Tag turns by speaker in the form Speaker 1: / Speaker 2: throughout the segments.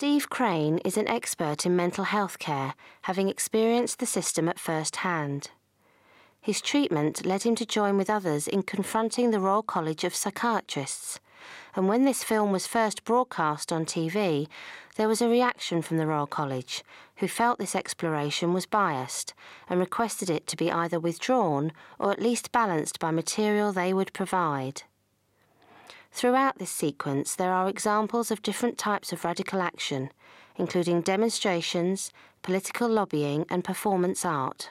Speaker 1: Steve Crane is an expert in mental health care, having experienced the system at first hand. His treatment led him to join with others in confronting the Royal College of Psychiatrists. And when this film was first broadcast on TV, there was a reaction from the Royal College, who felt this exploration was biased and requested it to be either withdrawn or at least balanced by material they would provide. Throughout this sequence, there are examples of different types of radical action, including demonstrations, political lobbying, and performance art.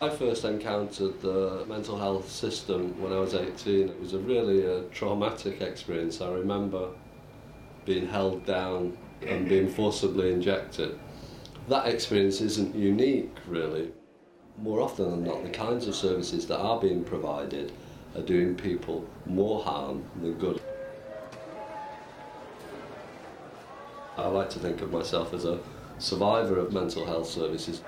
Speaker 2: I first encountered the mental health system when I was 18. It was a really a uh, traumatic experience. I remember being held down and being forcibly injected. That experience isn't unique, really. More often than not, the kinds of services that are being provided are doing people more harm than good. I like to think of myself as a survivor of mental health services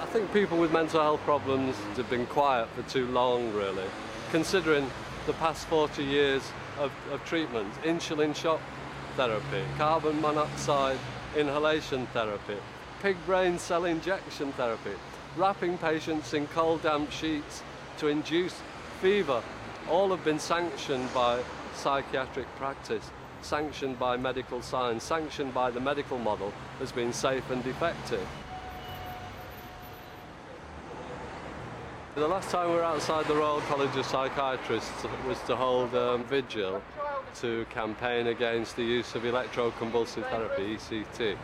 Speaker 2: I think people with mental health problems have been quiet for too long, really, considering the past 40 years of, of treatment, insulin shock therapy, carbon monoxide inhalation therapy, pig brain cell injection therapy, wrapping patients in cold damp sheets to induce fever, all have been sanctioned by psychiatric practice, sanctioned by medical science, sanctioned by the medical model as being safe and effective. The last time we were outside the Royal College of Psychiatrists was to hold a um, vigil to campaign against the use of electroconvulsive therapy, ECT.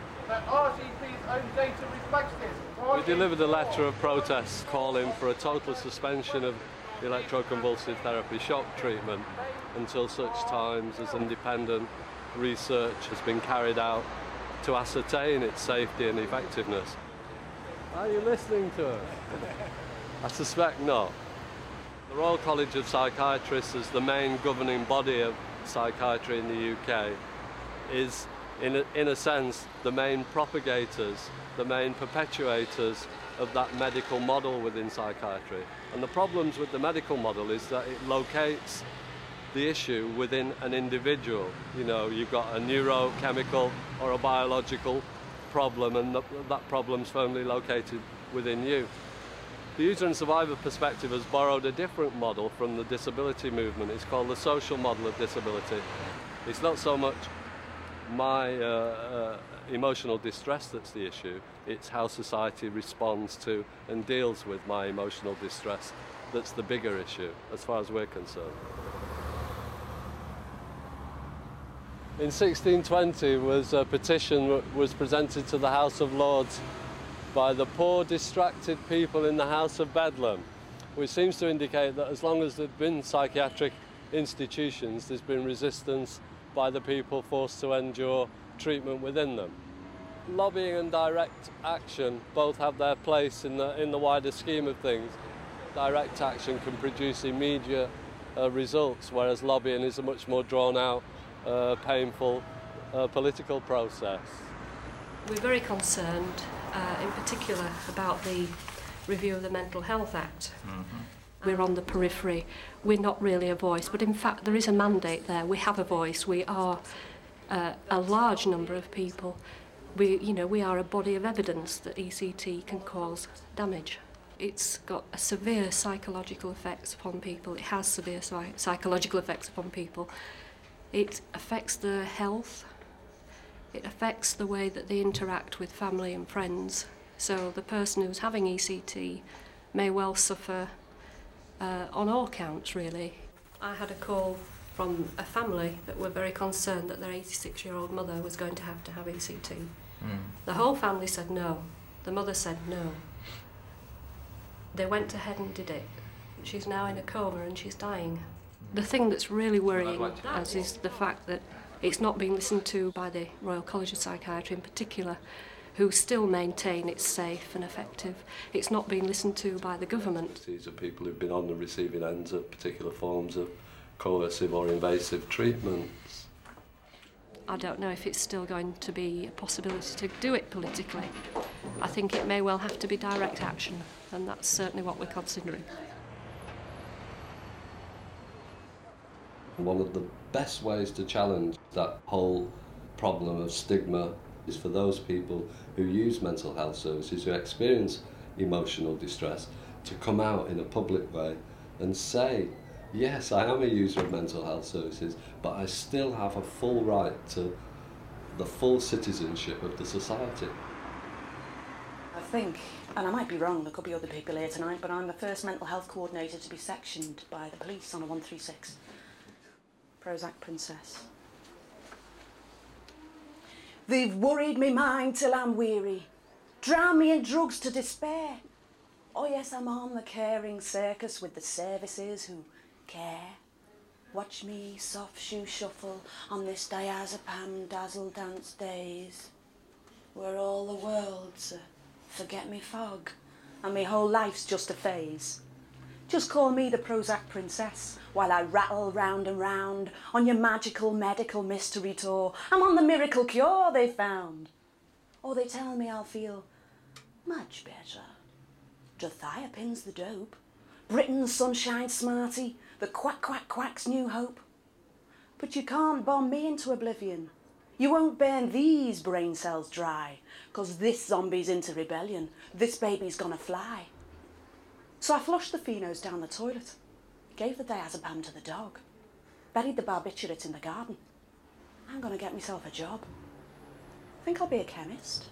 Speaker 2: We delivered a letter of protest calling for a total suspension of electroconvulsive therapy shock treatment until such times as independent research has been carried out to ascertain its safety and effectiveness. Are you listening to us? I suspect not. The Royal College of Psychiatrists, is the main governing body of psychiatry in the UK, is, in a, in a sense, the main propagators, the main perpetuators of that medical model within psychiatry. And the problems with the medical model is that it locates the issue within an individual. You know, you've got a neurochemical or a biological problem, and the, that problem's firmly located within you. The user and survivor perspective has borrowed a different model from the disability movement. It's called the social model of disability. It's not so much my uh, uh, emotional distress that's the issue, it's how society responds to and deals with my emotional distress that's the bigger issue, as far as we're concerned. In 1620 was a petition was presented to the House of Lords by the poor, distracted people in the House of Bedlam, which seems to indicate that as long as there have been psychiatric institutions, there's been resistance by the people forced to endure treatment within them. Lobbying and direct action both have their place in the, in the wider scheme of things. Direct action can produce immediate uh, results, whereas lobbying is a much more drawn out, uh, painful uh, political process.
Speaker 3: We're very concerned uh, in particular about the review of the Mental Health Act. Mm-hmm. We're on the periphery. We're not really a voice, but in fact, there is a mandate there. We have a voice. We are uh, a large number of people. We, you know, we are a body of evidence that ECT can cause damage. It's got a severe psychological effects upon people. It has severe psychological effects upon people. It affects their health, it affects the way that they interact with family and friends. So the person who's having ECT may well suffer uh, on all counts, really. I had a call from a family that were very concerned that their 86 year old mother was going to have to have ECT. Mm. The whole family said no. The mother said no. They went ahead and did it. She's now in a coma and she's dying. The thing that's really worrying us is the fact that it's not being listened to by the Royal College of Psychiatry in particular, who still maintain it's safe and effective. It's not being listened to by the government.
Speaker 2: These are people who've been on the receiving ends of particular forms of coercive or invasive treatments.
Speaker 3: I don't know if it's still going to be a possibility to do it politically. I think it may well have to be direct action, and that's certainly what we're considering.
Speaker 2: One of the best ways to challenge that whole problem of stigma is for those people who use mental health services, who experience emotional distress, to come out in a public way and say, yes, I am a user of mental health services, but I still have a full right to the full citizenship of the society.
Speaker 4: I think, and I might be wrong, there could be other people here tonight, but I'm the first mental health coordinator to be sectioned by the police on a 136. Prozac Princess. They've worried me mind till I'm weary, drown me in drugs to despair. Oh yes, I'm on the caring circus with the services who care. Watch me soft shoe shuffle on this diazepam dazzle dance days, where all the world's a forget me fog, and me whole life's just a phase. Just call me the Prozac princess while I rattle round and round on your magical medical mystery tour. I'm on the miracle cure they found. Or they tell me I'll feel much better. Dothiepin's the dope. Britain's sunshine smarty, the quack quack quack's new hope. But you can't bomb me into oblivion. You won't burn these brain cells dry, 'cause this zombie's into rebellion. This baby's gonna fly. So I flushed the phenos down the toilet, gave the diazepam to the dog, buried the barbiturate in the garden. I'm gonna get myself a job. I think I'll be a chemist.